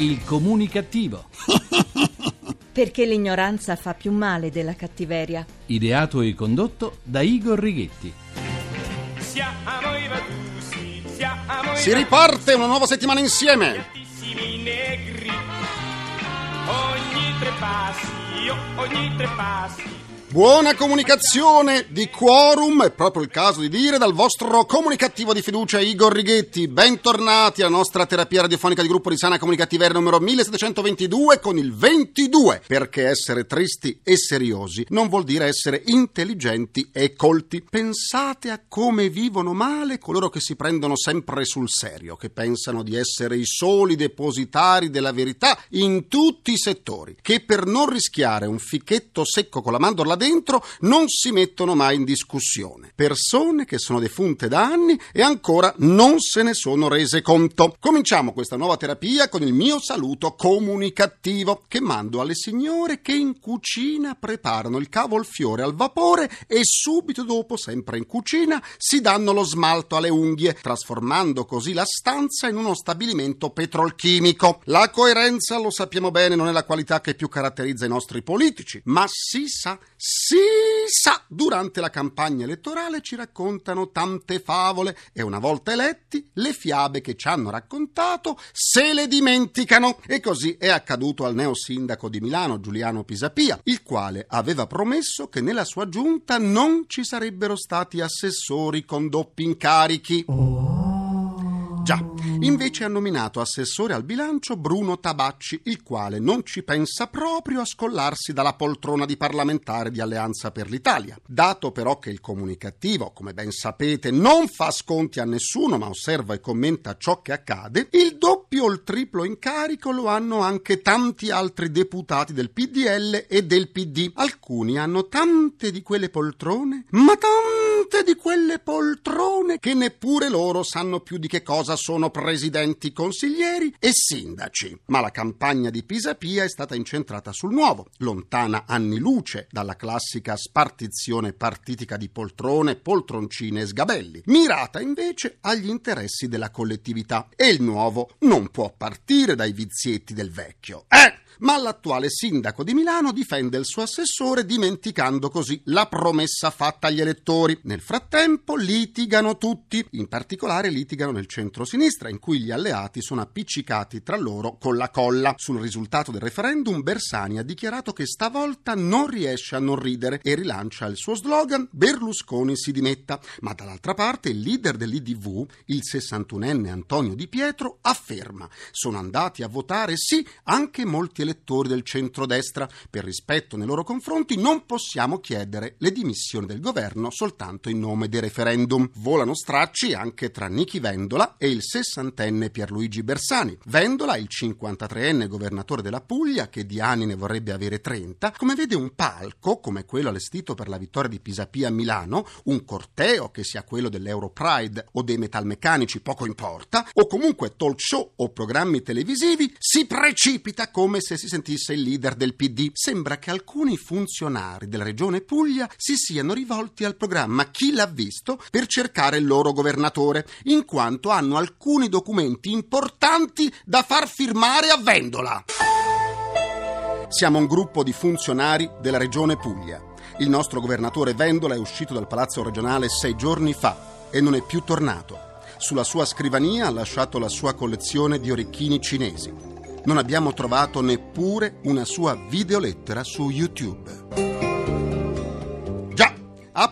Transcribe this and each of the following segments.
Il comunicativo. Perché l'ignoranza fa più male della cattiveria. Ideato e condotto da Igor Righetti. Si riparte una nuova settimana insieme. Ogni tre passi, ogni tre passi. Buona comunicazione di quorum, è proprio il caso di dire, dal vostro comunicativo di fiducia Igor Righetti. Bentornati alla nostra terapia radiofonica di gruppo di sana comunicativeria numero 1722 con il 22, perché essere tristi e seriosi non vuol dire essere intelligenti e colti. Pensate a come vivono male coloro che si prendono sempre sul serio, che pensano di essere i soli depositari della verità in tutti i settori, che per non rischiare un fichetto secco con la mandorla dentro non si mettono mai in discussione. Persone che sono defunte da anni e ancora non se ne sono rese conto. Cominciamo questa nuova terapia con il mio saluto comunicativo che mando alle signore che in cucina preparano il cavolfiore al vapore e subito dopo, sempre in cucina, si danno lo smalto alle unghie, trasformando così la stanza in uno stabilimento petrolchimico. La coerenza, lo sappiamo bene, non è la qualità che più caratterizza i nostri politici, ma si sa si sa, durante la campagna elettorale ci raccontano tante favole e una volta eletti le fiabe che ci hanno raccontato se le dimenticano. E così è accaduto al neo sindaco di Milano Giuliano Pisapia, il quale aveva promesso che nella sua giunta non ci sarebbero stati assessori con doppi incarichi. Già, invece ha nominato assessore al bilancio Bruno Tabacci, il quale non ci pensa proprio a scollarsi dalla poltrona di parlamentare di Alleanza per l'Italia. Dato però che il comunicativo, come ben sapete, non fa sconti a nessuno, ma osserva e commenta ciò che accade, il doppio o il triplo incarico lo hanno anche tanti altri deputati del PDL e del PD. Alcuni hanno tante di quelle poltrone, ma tante di quelle poltrone che neppure loro sanno più di che cosa sono presidenti consiglieri e sindaci. Ma la campagna di Pisapia è stata incentrata sul nuovo, lontana anni luce dalla classica spartizione partitica di poltrone, poltroncine e sgabelli, mirata invece agli interessi della collettività. E il nuovo non può partire dai vizietti del vecchio. Eh! ma l'attuale sindaco di Milano difende il suo assessore dimenticando così la promessa fatta agli elettori. Nel frattempo litigano tutti, in particolare litigano nel centro-sinistra, in cui gli alleati sono appiccicati tra loro con la colla. Sul risultato del referendum Bersani ha dichiarato che stavolta non riesce a non ridere e rilancia il suo slogan Berlusconi si dimetta, ma dall'altra parte il leader dell'IDV, il 61enne Antonio Di Pietro, afferma sono andati a votare sì anche molti elettori del centrodestra. Per rispetto nei loro confronti non possiamo chiedere le dimissioni del governo soltanto in nome dei referendum. Volano stracci anche tra Nichi Vendola e il sessantenne Pierluigi Bersani. Vendola, il 53enne governatore della Puglia, che di anni ne vorrebbe avere 30, come vede un palco, come quello allestito per la vittoria di Pisapia a Milano, un corteo che sia quello dell'Europride o dei metalmeccanici, poco importa, o comunque talk show o programmi televisivi, si precipita come se si sentisse il leader del PD. Sembra che alcuni funzionari della regione Puglia si siano rivolti al programma Chi l'ha visto per cercare il loro governatore, in quanto hanno alcuni documenti importanti da far firmare a Vendola. Siamo un gruppo di funzionari della regione Puglia. Il nostro governatore Vendola è uscito dal palazzo regionale sei giorni fa e non è più tornato. Sulla sua scrivania ha lasciato la sua collezione di orecchini cinesi non abbiamo trovato neppure una sua videolettera su YouTube.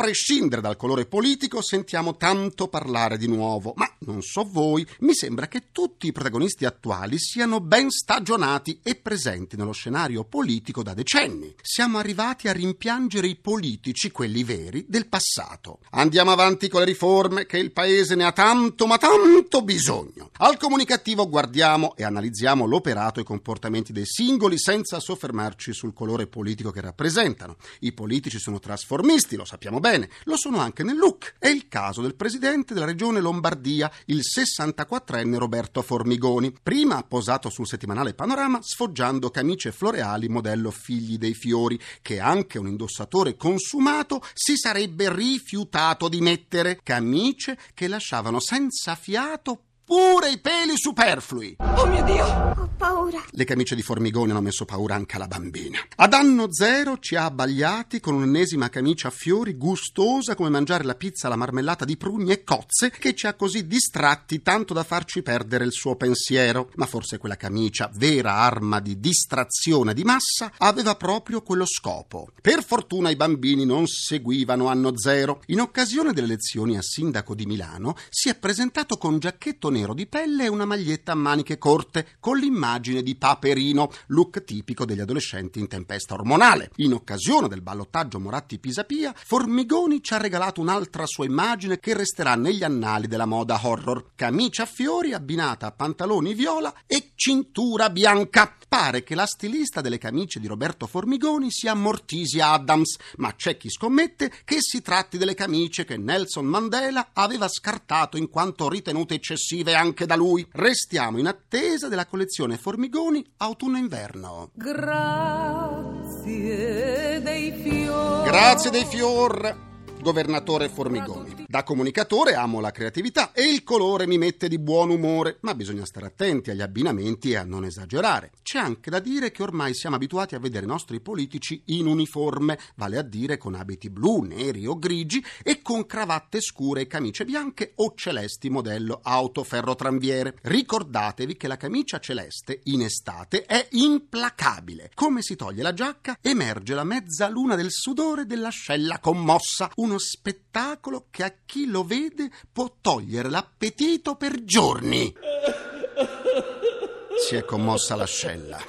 Prescindere dal colore politico, sentiamo tanto parlare di nuovo, ma non so voi, mi sembra che tutti i protagonisti attuali siano ben stagionati e presenti nello scenario politico da decenni. Siamo arrivati a rimpiangere i politici, quelli veri, del passato. Andiamo avanti con le riforme, che il paese ne ha tanto, ma tanto bisogno. Al comunicativo guardiamo e analizziamo l'operato e i comportamenti dei singoli senza soffermarci sul colore politico che rappresentano. I politici sono trasformisti, lo sappiamo bene, lo sono anche nel look. È il caso del presidente della regione Lombardia, il 64enne Roberto Formigoni. Prima ha posato sul settimanale Panorama sfoggiando camicie floreali modello Figli dei Fiori, che anche un indossatore consumato si sarebbe rifiutato di mettere. Camicie che lasciavano senza fiato pure i peli superflui. Oh mio Dio! Ho paura. Le camicie di formigoni hanno messo paura anche alla bambina. Ad anno zero ci ha abbagliati con un'ennesima camicia a fiori gustosa come mangiare la pizza alla marmellata di prugne e cozze che ci ha così distratti tanto da farci perdere il suo pensiero. Ma forse quella camicia, vera arma di distrazione di massa, aveva proprio quello scopo. Per fortuna i bambini non seguivano anno zero. In occasione delle elezioni a sindaco di Milano si è presentato con giacchetto nero di pelle e una maglietta a maniche corte con l'immagine di Paperino, look tipico degli adolescenti in tempesta ormonale. In occasione del ballottaggio Moratti-Pisapia, Formigoni ci ha regalato un'altra sua immagine che resterà negli annali della moda horror. Camicia a fiori abbinata a pantaloni viola e cintura bianca. Pare che la stilista delle camicie di Roberto Formigoni sia Mortisia Adams, ma c'è chi scommette che si tratti delle camicie che Nelson Mandela aveva scartato in quanto ritenute eccessive anche da lui. Restiamo in attesa della collezione Formigoni autunno-inverno. Grazie dei fiori. Grazie dei fior. Governatore Formigoni. Da comunicatore amo la creatività e il colore mi mette di buon umore, ma bisogna stare attenti agli abbinamenti e a non esagerare. C'è anche da dire che ormai siamo abituati a vedere i nostri politici in uniforme, vale a dire con abiti blu, neri o grigi e con cravatte scure e camicie bianche o celesti modello autoferrotranviere. Ricordatevi che la camicia celeste in estate è implacabile. Come si toglie la giacca, emerge la mezzaluna del sudore dell'ascella commossa, uno spettacolo che a chi lo vede può togliere l'appetito per giorni. Si è commossa l'ascella.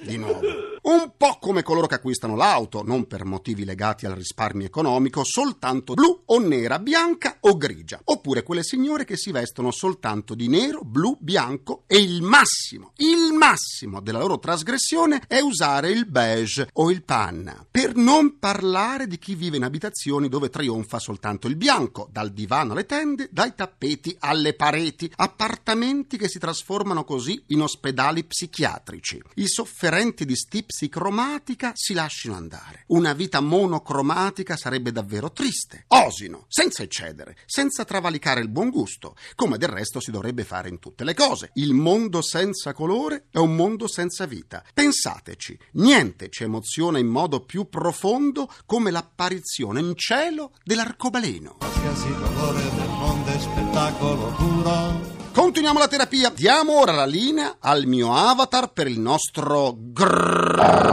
Di nuovo. Un po' come coloro che acquistano l'auto, non per motivi legati al risparmio economico, soltanto blu o nera, bianca o grigia. Oppure quelle signore che si vestono soltanto di nero, blu, bianco e il massimo, il massimo della loro trasgressione è usare il beige o il panna. Per non parlare di chi vive in abitazioni dove trionfa soltanto il bianco, dal divano alle tende, dai tappeti alle pareti, appartamenti che si trasformano così in ospedali psichiatrici. I sofferenti di stipsi psicromatica si lasciano andare. Una vita monocromatica sarebbe davvero triste. Osino, senza eccedere, senza travalicare il buon gusto, come del resto si dovrebbe fare in tutte le cose. Il mondo senza colore è un mondo senza vita. Pensateci, niente ci emoziona in modo più profondo come l'apparizione in cielo dell'arcobaleno. Qualsiasi colore del mondo è spettacolo puro. Continuiamo la terapia. Diamo ora la linea al mio avatar per il nostro grrrr,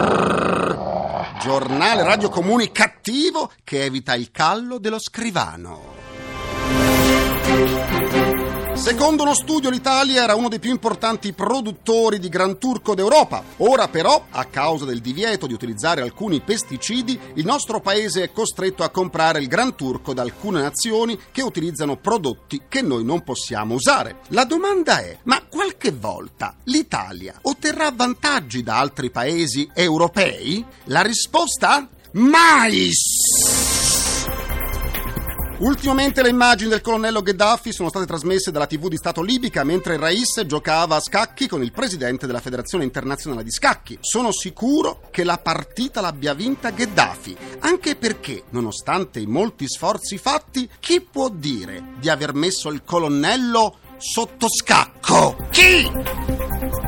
giornale radio comunicativo che evita il callo dello scrivano. Secondo uno studio l'Italia era uno dei più importanti produttori di Gran Turco d'Europa. Ora però, a causa del divieto di utilizzare alcuni pesticidi, il nostro paese è costretto a comprare il Gran Turco da alcune nazioni che utilizzano prodotti che noi non possiamo usare. La domanda è, ma qualche volta l'Italia otterrà vantaggi da altri paesi europei? La risposta? Mais! Ultimamente le immagini del colonnello Gheddafi sono state trasmesse dalla TV di Stato libica mentre Rais giocava a scacchi con il presidente della Federazione Internazionale di Scacchi. Sono sicuro che la partita l'abbia vinta Gheddafi, anche perché, nonostante i molti sforzi fatti, chi può dire di aver messo il colonnello sotto scacco? Chi?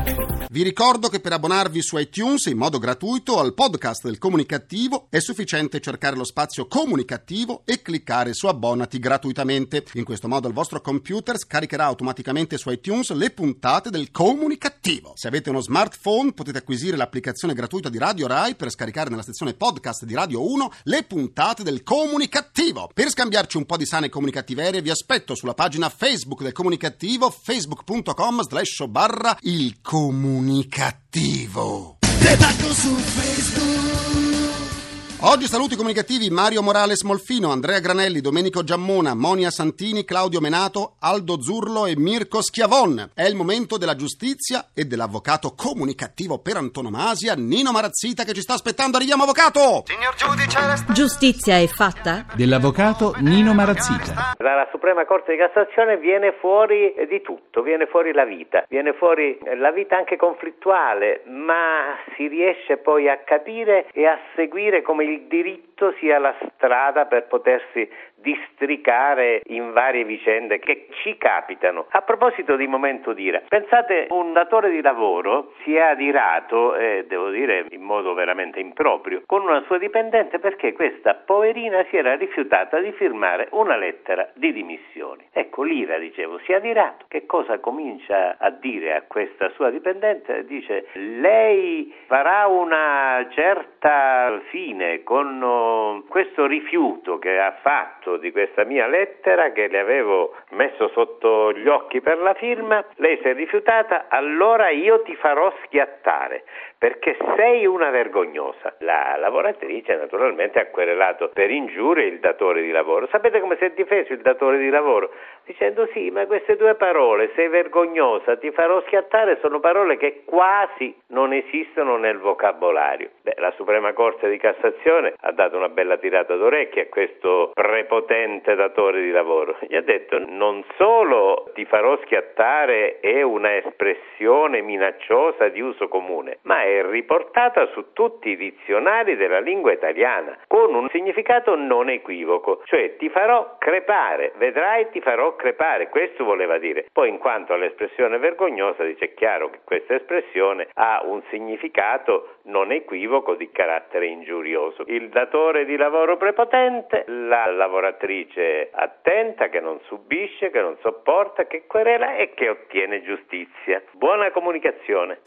Vi ricordo che per abbonarvi su iTunes in modo gratuito al podcast del comunicativo è sufficiente cercare lo spazio comunicativo e cliccare su abbonati gratuitamente. In questo modo il vostro computer scaricherà automaticamente su iTunes le puntate del comunicativo. Se avete uno smartphone potete acquisire l'applicazione gratuita di Radio Rai per scaricare nella sezione podcast di Radio 1 le puntate del comunicativo. Per scambiarci un po' di sane comunicativerie vi aspetto sulla pagina Facebook del comunicativo facebook.com slash barra il comunicativo comunicativo. Oggi saluti comunicativi Mario Morales Molfino, Andrea Granelli, Domenico Giammona, Monia Santini, Claudio Menato, Aldo Zurlo e Mirko Schiavon. È il momento della giustizia e dell'avvocato comunicativo per antonomasia Nino Marazzita che ci sta aspettando. Arriviamo avvocato! Signor giudice, resta... Giustizia è fatta? Dell'avvocato Nino Marazzita. Dalla Suprema Corte di Cassazione viene fuori eh, di tutto, viene fuori la vita, viene fuori eh, la vita anche conflittuale, ma si riesce poi a capire e a seguire come il diritto sia la strada per potersi districare in varie vicende che ci capitano. A proposito di momento d'ira, pensate un datore di lavoro si è adirato, e devo dire in modo veramente improprio, con una sua dipendente perché questa poverina si era rifiutata di firmare una lettera di dimissioni. Ecco, l'ira, dicevo, si è adirato. Che cosa comincia a dire a questa sua dipendente? Dice, lei farà una certa fine con oh, questo rifiuto che ha fatto di questa mia lettera che le avevo messo sotto gli occhi per la firma, lei si è rifiutata, allora io ti farò schiattare perché sei una vergognosa. La lavoratrice naturalmente ha querelato per ingiuria il datore di lavoro. Sapete come si è difeso il datore di lavoro? Dicendo sì, ma queste due parole, sei vergognosa, ti farò schiattare, sono parole che quasi non esistono nel vocabolario. Beh, la Suprema Corte di Cassazione ha dato una bella tirata d'orecchie a questo prepotente datore di lavoro. Gli ha detto non solo ti farò schiattare è una espressione minacciosa di uso comune, ma è riportata su tutti i dizionari della lingua italiana con un significato non equivoco, cioè ti farò crepare, vedrai ti farò crepare, questo voleva dire. Poi in quanto all'espressione vergognosa dice chiaro che questa espressione ha un significato non equivoco di carattere ingiurioso. Il datore di lavoro prepotente, la lavoratrice attenta che non subisce, che non sopporta, che querela e che ottiene giustizia. Buona comunicazione.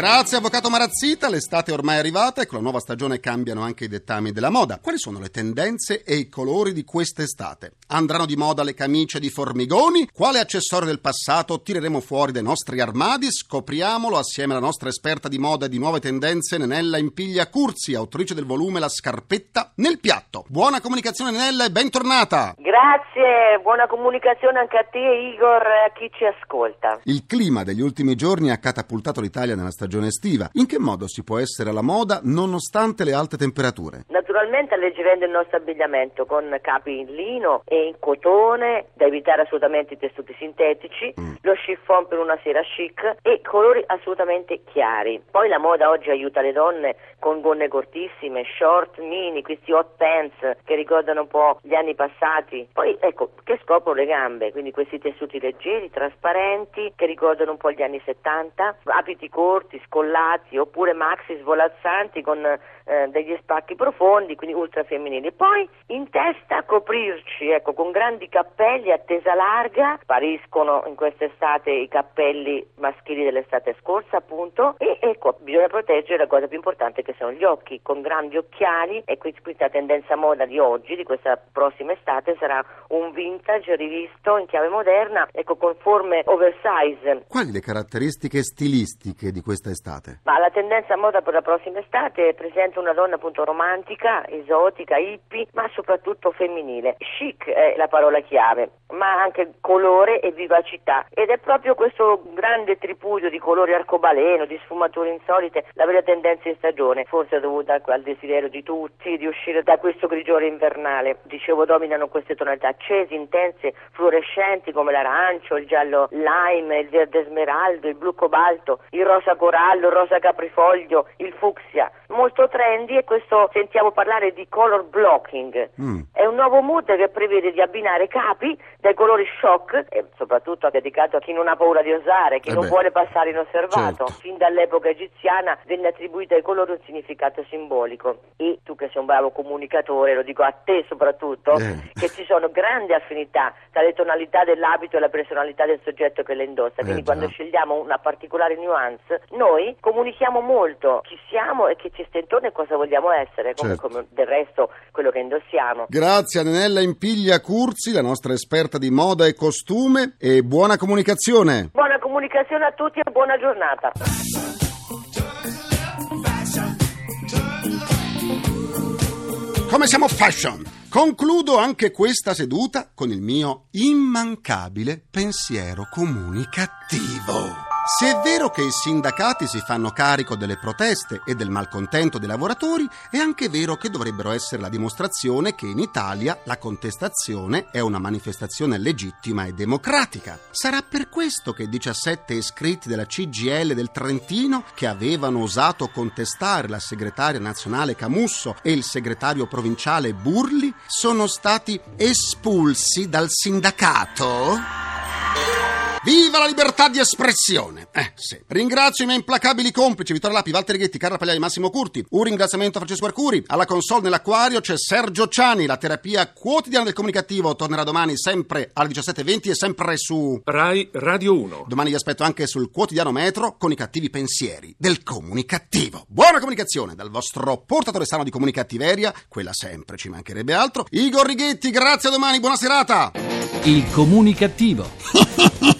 Grazie Avvocato Marazzita, l'estate è ormai arrivata e con la nuova stagione cambiano anche i dettami della moda. Quali sono le tendenze e i colori di quest'estate? Andranno di moda le camicie di formigoni? Quale accessorio del passato tireremo fuori dai nostri armadi? Scopriamolo assieme alla nostra esperta di moda e di nuove tendenze Nenella Impiglia Curzi, autrice del volume La scarpetta nel piatto. Buona comunicazione Nenella e bentornata! Grazie, buona comunicazione anche a te Igor e a chi ci ascolta. Il clima degli ultimi giorni ha catapultato l'Italia nella stagione estiva. In che modo si può essere alla moda nonostante le alte temperature? Naturalmente alleggerendo il nostro abbigliamento con capi in lino e in cotone, da evitare assolutamente i tessuti sintetici, Mm. lo chiffon per una sera chic e colori assolutamente chiari. Poi la moda oggi aiuta le donne con gonne cortissime, short, mini, questi hot pants che ricordano un po' gli anni passati. Poi ecco, che scoprono le gambe, quindi questi tessuti leggeri, trasparenti, che ricordano un po' gli anni 70, abiti corti, scollati, oppure maxi svolazzanti con eh, degli spacchi profondi, quindi ultra femminili. Poi in testa coprirci, ecco, con grandi cappelli a tesa larga, spariscono in quest'estate i cappelli maschili dell'estate scorsa, appunto, e ecco, bisogna proteggere la cosa più importante che sono gli occhi, con grandi occhiali, e qui- questa tendenza moda di oggi, di questa prossima estate, sarà un vintage rivisto in chiave moderna, ecco, con forme oversize, Quali le caratteristiche stilistiche di questa estate? ma la tendenza moda per la prossima estate presenta una donna appunto romantica, esotica, hippie, ma soprattutto femminile. Chic è la parola chiave, ma anche colore e vivacità. Ed è proprio questo grande tripudio di colori arcobaleno, di sfumature insolite, la vera tendenza in stagione, forse dovuta al desiderio di tutti di uscire da questo grigiore invernale. Dicevo, dominano queste tonalità accese, intense, fluorescenti come l'arancio, il giallo lime, il verde smeraldo, il blu cobalto, il rosa corallo, il rosa caprifoglio, il fucsia. Molto trendy e questo sentiamo parlare di color blocking. Mm. È un nuovo mood che prevede di abbinare capi dai colori shock e soprattutto dedicato a chi non ha paura di osare, chi Eh non beh, vuole passare inosservato. certo. Fin dall'epoca egiziana venne attribuito ai colori un significato simbolico e tu che sei un bravo comunicatore, lo dico a te soprattutto, Eh. che ci sono grandi affinità tra le tonalità dell'abito e la personalità del soggetto che le indossa. Quindi Eh, quando scegliamo una particolare nuance, noi comunichiamo molto chi siamo e chi ci sta intorno e cosa vogliamo essere, come, Certo. come del resto quello che indossiamo. Grazie a Nenella Impiglia Curzi, la nostra esperta di moda e costume, e buona comunicazione. Buona comunicazione a tutti e buona giornata. Come siamo fashion? Concludo anche questa seduta con il mio immancabile pensiero comunicativo. Se è vero che i sindacati si fanno carico delle proteste e del malcontento dei lavoratori, è anche vero che dovrebbero essere la dimostrazione che in Italia la contestazione è una manifestazione legittima e democratica. Sarà per questo che 17 iscritti della CGL del Trentino, che avevano osato contestare la segretaria nazionale Camusso e il segretario provinciale Burli, sono stati espulsi dal sindacato? Viva la libertà di espressione! Eh, sì. Ringrazio i miei implacabili complici Vittorio Lapi, Walter Ghetti, Carla Pagliai, Massimo Curti. Un ringraziamento a Francesco Arcuri. Alla console nell'acquario c'è Sergio Ciani. La terapia quotidiana del comunicativo tornerà domani sempre alle 17.20 e sempre su Rai Radio 1. Domani vi aspetto anche sul quotidiano Metro con i cattivi pensieri del comunicativo. Buona comunicazione dal vostro portatore sano di comunicattiveria, quella sempre, ci mancherebbe altro. Igor Righetti, grazie a domani, buona serata. Il comunicativo.